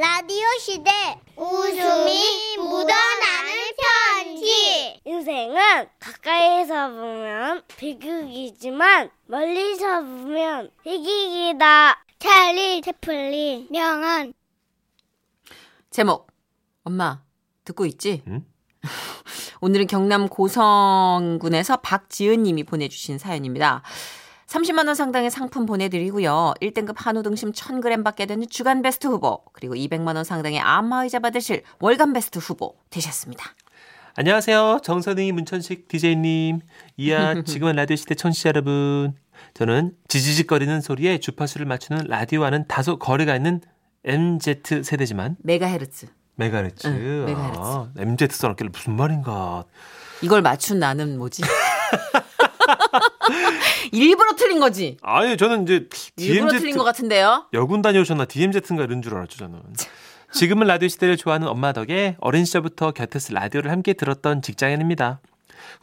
라디오 시대 웃음이 묻어나는 편지 인생은 가까이서 보면 비극이지만 멀리서 보면 희극이다. 찰리 채플린 명언 제목 엄마 듣고 있지? 응? 오늘은 경남 고성군에서 박지은 님이 보내주신 사연입니다. 30만 원 상당의 상품 보내드리고요. 1등급 한우 등심 1000g 받게 되는 주간 베스트 후보 그리고 200만 원 상당의 안마의자 받으실 월간 베스트 후보 되셨습니다. 안녕하세요. 정선희 문천식 DJ님. 이야, 지금은 라디오 시대 청취자 여러분. 저는 지지직거리는 소리에 주파수를 맞추는 라디오와는 다소 거리가 있는 MZ 세대지만 메가헤르츠. 메가헤르츠. 응, 메가헤르츠. 아, MZ 써놨길래 무슨 말인가. 이걸 맞춘 나는 뭐지? 일부러 틀린 거지? 아니, 저는 이제 일부러 DMZ 틀린 것 같은데요? 여군 다녀오셨나 DMZ인가 이런 줄 알았죠, 저는. 지금은 라디오 시대를 좋아하는 엄마 덕에 어린 시절부터 곁에서 라디오를 함께 들었던 직장인입니다.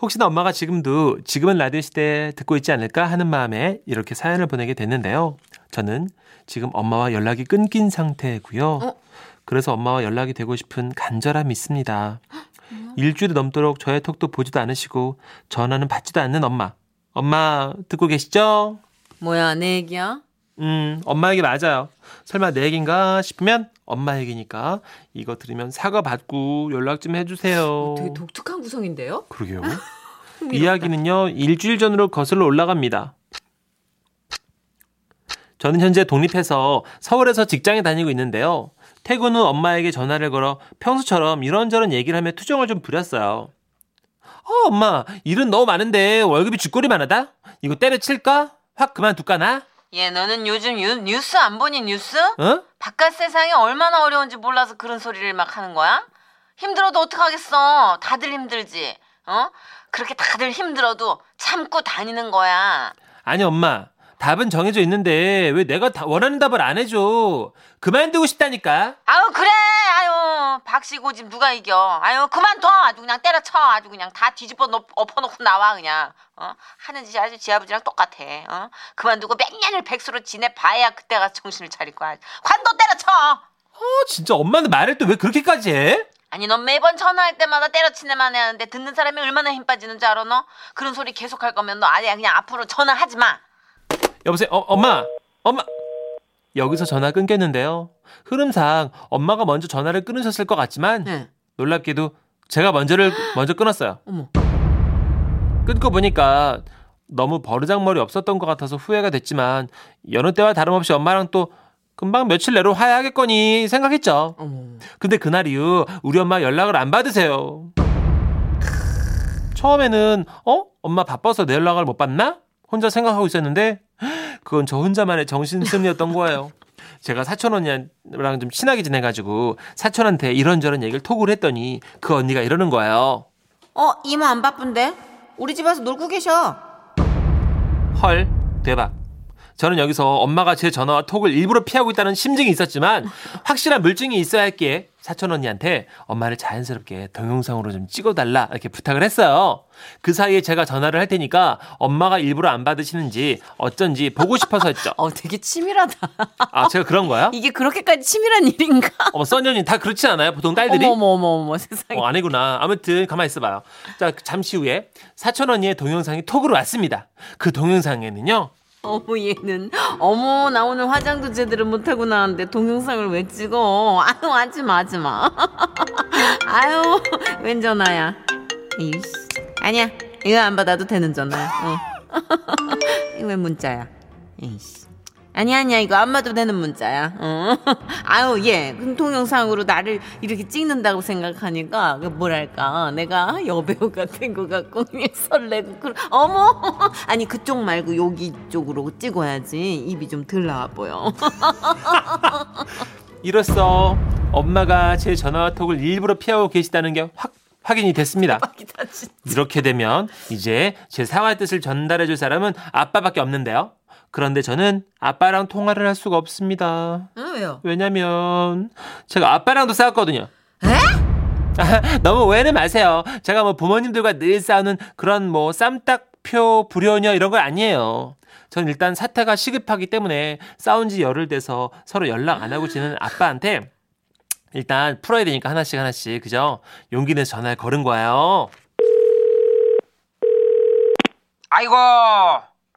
혹시나 엄마가 지금도 지금은 라디오 시대 듣고 있지 않을까 하는 마음에 이렇게 사연을 보내게 됐는데요. 저는 지금 엄마와 연락이 끊긴 상태고요. 어? 그래서 엄마와 연락이 되고 싶은 간절함이 있습니다. 일주일이 넘도록 저의 톡도 보지도 않으시고 전화는 받지도 않는 엄마. 엄마 듣고 계시죠? 뭐야, 내 얘기야? 음, 엄마 얘기 맞아요. 설마 내 얘기인가 싶으면 엄마 얘기니까 이거 들으면 사과 받고 연락 좀 해주세요. 되게 독특한 구성인데요? 그러게요. 이야기는요, 일주일 전으로 거슬러 올라갑니다. 저는 현재 독립해서 서울에서 직장에 다니고 있는데요. 퇴근 후 엄마에게 전화를 걸어 평소처럼 이런저런 얘기를 하며 투정을 좀 부렸어요. 어, 엄마, 일은 너무 많은데 월급이 쥐꼬리만 하다? 이거 때려칠까? 확 그만둘까 나? 얘, 너는 요즘 유- 뉴스 안 보니 뉴스? 어? 바깥 세상이 얼마나 어려운지 몰라서 그런 소리를 막 하는 거야? 힘들어도 어떡하겠어. 다들 힘들지. 어? 그렇게 다들 힘들어도 참고 다니는 거야. 아니 엄마 답은 정해져 있는데 왜 내가 다 원하는 답을 안 해줘 그만두고 싶다니까 아유, 그래. 아유, 박씨고집 누가 이겨. 아유, 그만둬. 아주 그냥 때려쳐. 아주 그냥 다 뒤집어 놓, 엎어놓고 나와, 그냥. 어? 하는 짓이 아주 지 아버지랑 똑같아. 어? 그만두고 몇 년을 백수로 지내봐야 그때가 정신을 차릴 거야. 관도 때려쳐. 어 진짜 엄마는 말을 또 왜 그렇게까지 해? 아니 넌 매번 전화할 때마다 때려치네만 해 하는데 듣는 사람이 얼마나 힘 빠지는 줄 알아 너? 그런 소리 계속 할 거면 너 아예 그냥 앞으로 전화하지 마. 여보세요 어, 엄마 엄마 여기서 전화 끊겼는데요 흐름상 엄마가 먼저 전화를 끊으셨을 것 같지만 네. 놀랍게도 제가 먼저를 먼저 끊었어요 어머. 끊고 보니까 너무 버르장머리 없었던 것 같아서 후회가 됐지만 여느 때와 다름없이 엄마랑 또 금방 며칠 내로 화해하겠거니 생각했죠 어머. 근데 그날 이후 우리 엄마 연락을 안 받으세요. 처음에는 어? 엄마 바빠서 내 연락을 못 받나? 혼자 생각하고 있었는데 그건 저 혼자만의 정신승리였던 거예요. 제가 사촌 언니랑 좀 친하게 지내가지고 사촌한테 이런저런 얘기를 톡을 했더니 그 언니가 이러는 거예요. 어 이모 안 바쁜데? 우리 집 와서 놀고 계셔. 헐 대박. 저는 여기서 엄마가 제 전화와 톡을 일부러 피하고 있다는 심증이 있었지만 확실한 물증이 있어야 할게 사촌 언니한테 엄마를 자연스럽게 동영상으로 좀 찍어달라 이렇게 부탁을 했어요. 그 사이에 제가 전화를 할 테니까 엄마가 일부러 안 받으시는지 어쩐지 보고 싶어서 했죠. 어 되게 치밀하다. 아 제가 그런 거야? 이게 그렇게까지 치밀한 일인가? 어머 써니언니 다 그렇지 않아요? 보통 딸들이? 어머 어머 어머 세상에. 어, 아니구나. 아무튼 가만히 있어봐요. 자 잠시 후에 사촌 언니의 동영상이 톡으로 왔습니다. 그 동영상에는요. 어머 얘는 어머 나 오늘 화장도 제대로 못하고 나왔는데 동영상을 왜 찍어? 아유 하지마 하지마. 아유 웬 전화야? 이씨. 아니야 이거 안 받아도 되는 전화야. 어. 이거 왜 문자야? 이씨 아니야 아니야. 이거 안 받아도 되는 문자야. 어. 아유 얘 그럼 동영상으로 나를 이렇게 찍는다고 생각하니까 그 뭐랄까. 내가 여배우가 된것 같고 설레고 그러, 어머! 아니 그쪽 말고 여기 쪽으로 찍어야지 입이 좀 덜 나와 보여. 이로써 엄마가 제 전화와 톡을 일부러 피하고 계시다는 게 확, 확인이 됐습니다. 진짜. 이렇게 되면 이제 제 사과의 뜻을 전달해 줄 사람은 아빠밖에 없는데요. 그런데 저는 아빠랑 통화를 할 수가 없습니다. 어, 왜요 왜냐면 제가 아빠랑도 싸웠거든요. 아, 너무 오해는 마세요. 제가 뭐 부모님들과 늘 싸우는 그런 뭐 쌈딱표 불효녀 이런 거 아니에요. 전 일단 사태가 시급하기 때문에 싸운 지 열흘 돼서 서로 연락 안 하고 지내는 아빠한테 일단 풀어야 되니까 하나씩 하나씩 그죠? 용기 내서 전화를 걸은 거예요. 아이고,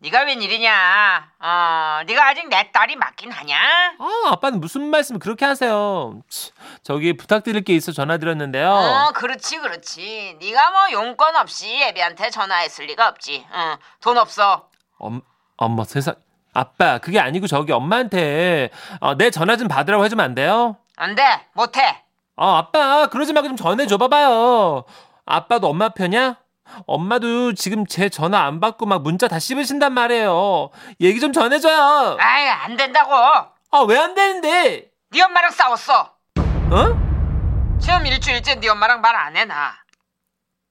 네가 웬일이냐? 어, 네가 아직 내 딸이 맞긴 하냐? 아, 아빠는 무슨 말씀을 그렇게 하세요? 치, 저기 부탁드릴 게 있어 전화드렸는데요. 어, 그렇지, 그렇지. 네가 뭐 용건 없이 애비한테 전화했을 리가 없지. 응, 돈 없어. 엄, 엄마 세상. 아빠, 그게 아니고 저기 엄마한테 어, 내 전화 좀 받으라고 해주면 안 돼요? 안 돼, 못해. 아, 아빠, 그러지 말고 좀 전해줘 봐봐요. 아빠도 엄마 편이야? 엄마도 지금 제 전화 안 받고 막 문자 다 씹으신단 말이에요. 얘기 좀 전해줘요. 아이, 안 된다고. 아, 왜 안 되는데? 네 엄마랑 싸웠어. 어? 지금 일주일째 네 엄마랑 말 안 해, 나.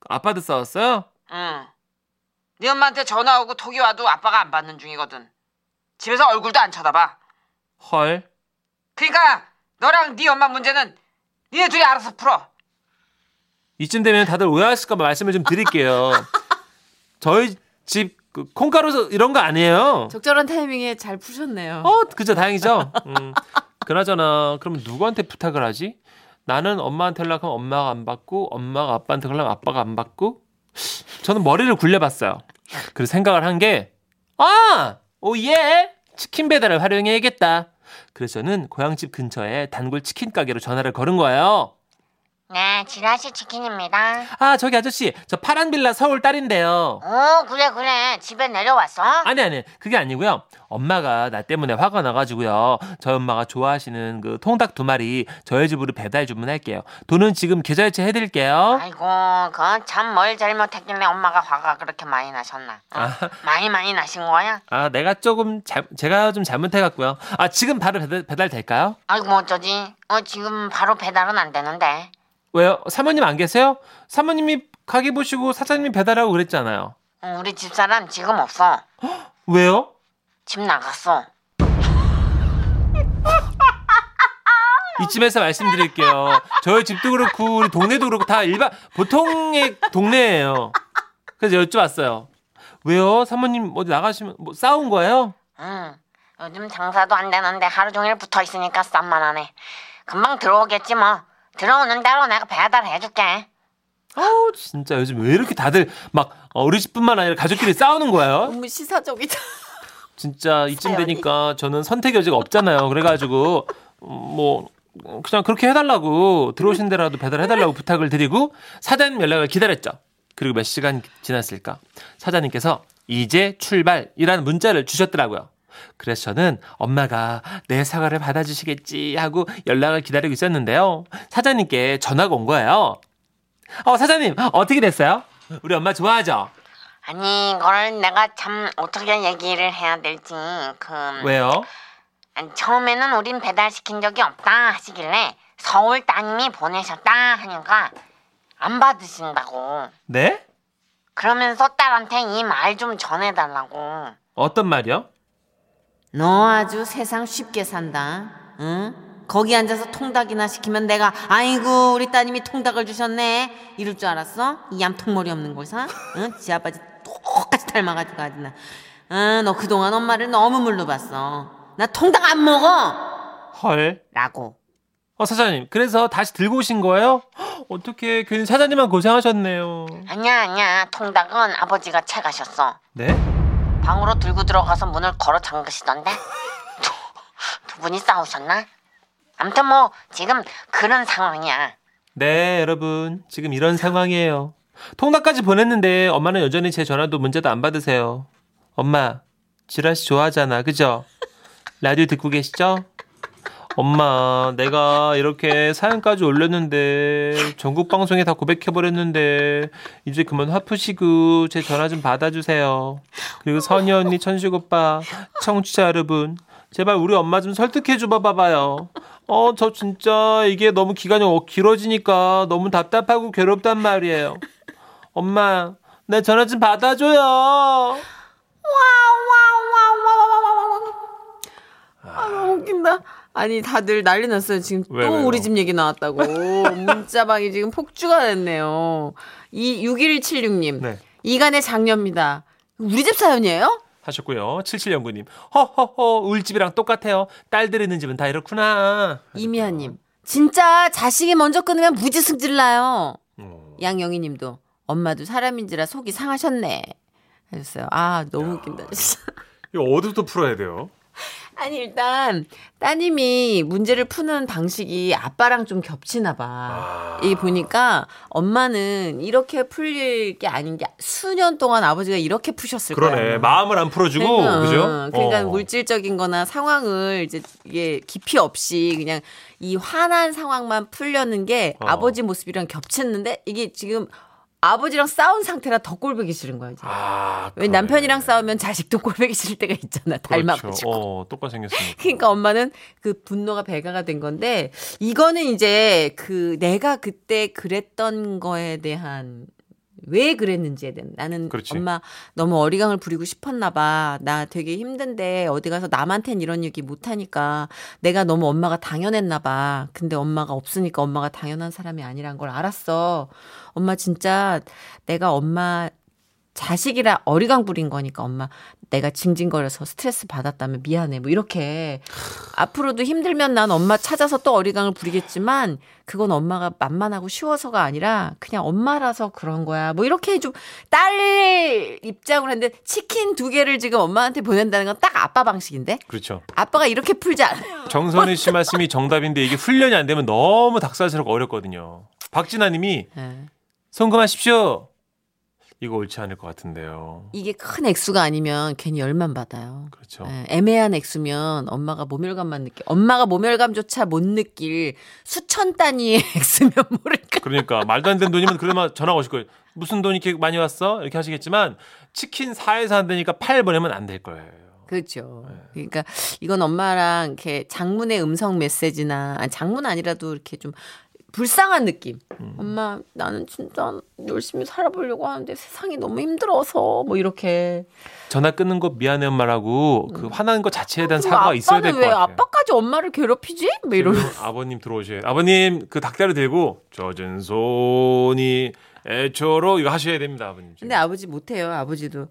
아빠도 싸웠어요? 응. 네 엄마한테 전화 오고 톡이 와도 아빠가 안 받는 중이거든. 집에서 얼굴도 안 쳐다봐. 헐. 그러니까 너랑 네 엄마 문제는 니네 둘이 알아서 풀어. 이쯤 되면 다들 오해하실까봐 말씀을 좀 드릴게요. 저희 집그 콩가루 이런 거 아니에요. 적절한 타이밍에 잘 푸셨네요. 어, 그죠, 다행이죠. 음. 그나저나 그럼 누구한테 부탁을 하지? 나는 엄마한테 연락하면 엄마가 안 받고 엄마가 아빠한테 연락하면 아빠가 안 받고 저는 머리를 굴려봤어요. 그래서 생각을 한 게 아, 오 예, 치킨 배달을 활용해야겠다. 그래서 저는 고향집 근처에 단골 치킨 가게로 전화를 걸은 거예요. 네, 지라시 치킨입니다. 아, 저기 아저씨, 저 파란 빌라 서울 딸인데요. 오, 그래, 그래. 집에 내려왔어? 아니 아니 그게 아니고요. 엄마가 나 때문에 화가 나가지고요. 저희 엄마가 좋아하시는 그 통닭 두 마리 저희 집으로 배달 주문할게요. 돈은 지금 계좌이체 해드릴게요. 아이고, 그건 참 뭘 잘못했길래 엄마가 화가 그렇게 많이 나셨나? 어? 아, 많이 많이 나신 거야? 아 내가 조금 잘 제가 좀 잘못해갖고요. 아 지금 바로 배달, 배달 될까요? 아이고, 어쩌지? 어, 지금 바로 배달은 안 되는데. 왜요? 사모님 안 계세요? 사모님이 가게 보시고 사장님이 배달하고 그랬잖아요. 어, 우리 집사람 지금 없어. 왜요? 집 나갔어. 이쯤에서 말씀드릴게요. 저희 집도 그렇고 우리 동네도 그렇고 다 일반 보통의 동네예요. 그래서 여쭤봤어요. 왜요? 사모님 어디 나가시면 뭐 싸운 거예요? 응. 요즘 장사도 안 되는데 하루 종일 붙어 있으니까 쌈만하네. 금방 들어오겠지 뭐. 들어오는 대로 내가 배달해줄게. 아우 진짜 요즘 왜 이렇게 다들 막 어, 우리 집뿐만 아니라 가족끼리 싸우는 거예요? 너무 시사적이다. 진짜 이쯤 되니까 저는 선택 여지가 없잖아요. 그래가지고 음, 뭐 그냥 그렇게 해달라고 들어오신 대로라도 배달해달라고 부탁을 드리고 사장님 연락을 기다렸죠. 그리고 몇 시간 지났을까 사장님께서 이제 출발이라는 문자를 주셨더라고요. 그래서 저는 엄마가 내 사과를 받아주시겠지 하고 연락을 기다리고 있었는데요. 사장님께 전화가 온 거예요. 어 사장님 어떻게 됐어요? 우리 엄마 좋아하죠? 아니 이걸 내가 참 어떻게 얘기를 해야 될지 그 왜요? 아니, 처음에는 우린 배달시킨 적이 없다 하시길래 서울 따님이 보내셨다 하니까 안 받으신다고 네? 그러면서 딸한테 이 말 좀 전해달라고 어떤 말이요? 너 아주 세상 쉽게 산다. 응? 거기 앉아서 통닭이나 시키면 내가 아이고 우리 따님이 통닭을 주셨네 이럴 줄 알았어? 이 얌통머리 없는 골사? 응? 지 아빠 똑같이 닮아가지고 아주 나. 응, 너 그동안 엄마를 너무 물러봤어. 나 통닭 안 먹어. 헐. 라고. 어 사장님 그래서 다시 들고 오신 거예요? 어떻게 괜히 사장님만 고생하셨네요. 아니야 아니야 통닭은 아버지가 채 가셨어 네? 방으로 들고 들어가서 문을 걸어 잠그시던데 두, 두 분이 싸우셨나? 아무튼 뭐 지금 그런 상황이야 네 여러분 지금 이런 상황이에요. 통닭까지 보냈는데 엄마는 여전히 제 전화도 문자도 안 받으세요. 엄마 지라시 좋아하잖아 그죠? 라디오 듣고 계시죠? 엄마 내가 이렇게 사연까지 올렸는데 전국 방송에 다 고백해버렸는데 이제 그만 화푸시고 제 전화 좀 받아주세요. 그리고 선희 언니 천식 오빠 청취자 여러분 제발 우리 엄마 좀 설득해 줘 봐봐요. 어 저 진짜 이게 너무 기간이 어- 길어지니까 너무 답답하고 괴롭단 말이에요. 엄마 내 전화 좀 받아줘요. 아, 너무 웃긴다. 아니, 다들 난리 났어요. 지금 왜, 또 왜요? 우리 집 얘기 나왔다고. 문자방이 지금 폭주가 됐네요. 이 6176님. 네. 이간의 장녀입니다. 우리 집 사연이에요? 하셨고요. 7709님. 허허허 울집이랑 똑같아요. 딸들 있는 집은 다 이렇구나. 이미아 님. 진짜 자식이 먼저 끊으면 무지 승질 나요. 어. 양영희 님도 엄마도 사람인지라 속이 상하셨네. 하셨어요. 아, 너무 웃긴다. 진짜. 이거 어디부터 풀어야 돼요? 아니, 일단, 따님이 문제를 푸는 방식이 아빠랑 좀 겹치나 봐. 아. 이 보니까 엄마는 이렇게 풀릴 게 아닌 게 수년 동안 아버지가 이렇게 푸셨을 그러네. 거예요. 마음을 안 풀어주고, 그러니까, 그죠? 그러니까 어. 물질적인 거나 상황을 이제 이게 깊이 없이 그냥 이 화난 상황만 풀려는 게 어. 아버지 모습이랑 겹쳤는데 이게 지금 아버지랑 싸운 상태라 더 꼴보기 싫은 거야, 이제. 아, 왜. 남편이랑 싸우면 자식도 꼴보기 싫을 때가 있잖아. 닮아가지고. 그렇죠. 어, 똑같이 생겼으니까. 그러니까 엄마는 그 분노가 배가가 된 건데 이거는 이제 그 내가 그때 그랬던 거에 대한 왜 그랬는지에 대한 나는 그렇지. 엄마 너무 어리광을 부리고 싶었나 봐. 나 되게 힘든데 어디 가서 남한텐 이런 얘기 못 하니까 내가 너무 엄마가 당연했나 봐. 근데 엄마가 없으니까 엄마가 당연한 사람이 아니란 걸 알았어. 엄마 진짜 내가 엄마 자식이라 어리광 부린 거니까 엄마 내가 징징거려서 스트레스 받았다면 미안해 뭐 이렇게 앞으로도 힘들면 난 엄마 찾아서 또 어리광을 부리겠지만 그건 엄마가 만만하고 쉬워서가 아니라 그냥 엄마라서 그런 거야 뭐 이렇게 좀 딸 입장으로 했는데 치킨 두 개를 지금 엄마한테 보낸다는 건 딱 아빠 방식인데 그렇죠. 아빠가 이렇게 풀지 않아요 정선희 씨 말씀이 정답인데 이게 훈련이 안 되면 너무 닭살스럽고 어렵거든요. 박진아 님이 예. 송금하십시오. 이거 옳지 않을 것 같은데요. 이게 큰 액수가 아니면 괜히 열만 받아요 그렇죠. 예, 애매한 액수면 엄마가 모멸감만 느껴. 엄마가 모멸감조차 못 느낄 수천 단위의 액수면 모를까. 그러니까 말도 안 되는 돈이면 그러면 전화 오실 거예요. 무슨 돈이 이렇게 많이 왔어? 이렇게 하시겠지만 치킨 4에서 안 되니까 8 보내면 안 될 거예요. 그렇죠. 그러니까 이건 엄마랑 이렇게 장문의 음성 메시지나 아니, 장문 아니라도 이렇게 좀 불쌍한 느낌. 엄마 나는 진짜 열심히 살아보려고 하는데 세상이 너무 힘들어서 뭐 이렇게. 전화 끊는 거 미안해 엄마라고 그 화나는 것 자체에 대한 사과가 있어야 될것왜 같아요. 아빠까지 엄마를 괴롭히지? 뭐 이러. 지금 아버님 들어오셔야 아버님 그 닭다리 들고 젖은 손이 애초로 이거 하셔야 됩니다 아버님. 지금. 근데 아버지 못해요. 아버지도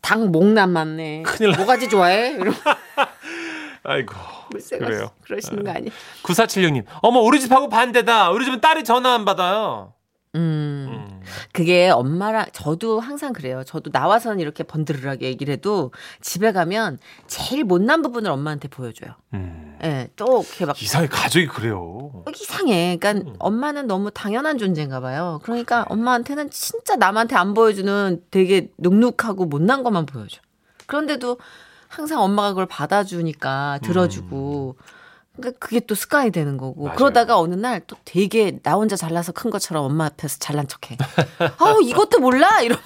닭 목남 맞네. 큰일 나- 뭐가지 좋아해? 이러고 아이고 물새가 그래요. 그러시는 거 아니에요? 9476님 어머 우리 집하고 반대다 우리 집은 딸이 전화 안 받아요. 음. 음. 그게 엄마랑 저도 항상 그래요. 저도 나와서는 이렇게 번드르르하게 얘기를 해도 집에 가면 제일 못난 부분을 엄마한테 보여줘요. 음. 예, 또 이렇게 막 이상해 가족이 그래요. 이상해. 그러니까 음. 엄마는 너무 당연한 존재인가 봐요. 그러니까 엄마한테는 진짜 남한테 안 보여주는 되게 눅눅하고 못난 것만 보여줘. 그런데도 항상 엄마가 그걸 받아주니까 들어주고. 그러니까 그게 또 습관이 되는 거고. 맞아요. 그러다가 어느 날 또 되게 나 혼자 잘나서 큰 것처럼 엄마 앞에서 잘난 척해. 아우 이것도 몰라 이러면.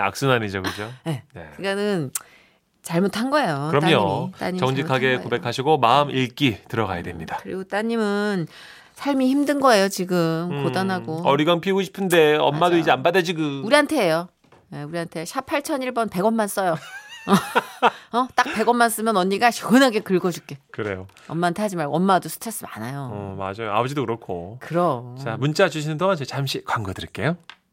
악순환이죠, 그죠? 네. 네. 그러니까는 잘못한 거예요. 그럼요. 따님이. 따님이 정직하게. 고백하시고 마음 읽기 들어가야 됩니다. 그리고 따님은 삶이 힘든 거예요 지금 음, 고단하고. 어리광 피우고 싶은데 엄마도 맞아. 이제 안 받아 지금. 우리한테 해요. 네, 우리한테 샵 8001번 100원만 써요. 어, 딱 100원만 쓰면 언니가 시원하게 긁어줄게. 그래요. 엄마한테 하지 말고 엄마도 스트레스 많아요. 어, 맞아요. 아버지도 그렇고. 그럼. 자, 문자 주시는 동안 제가 잠시 광고 드릴게요.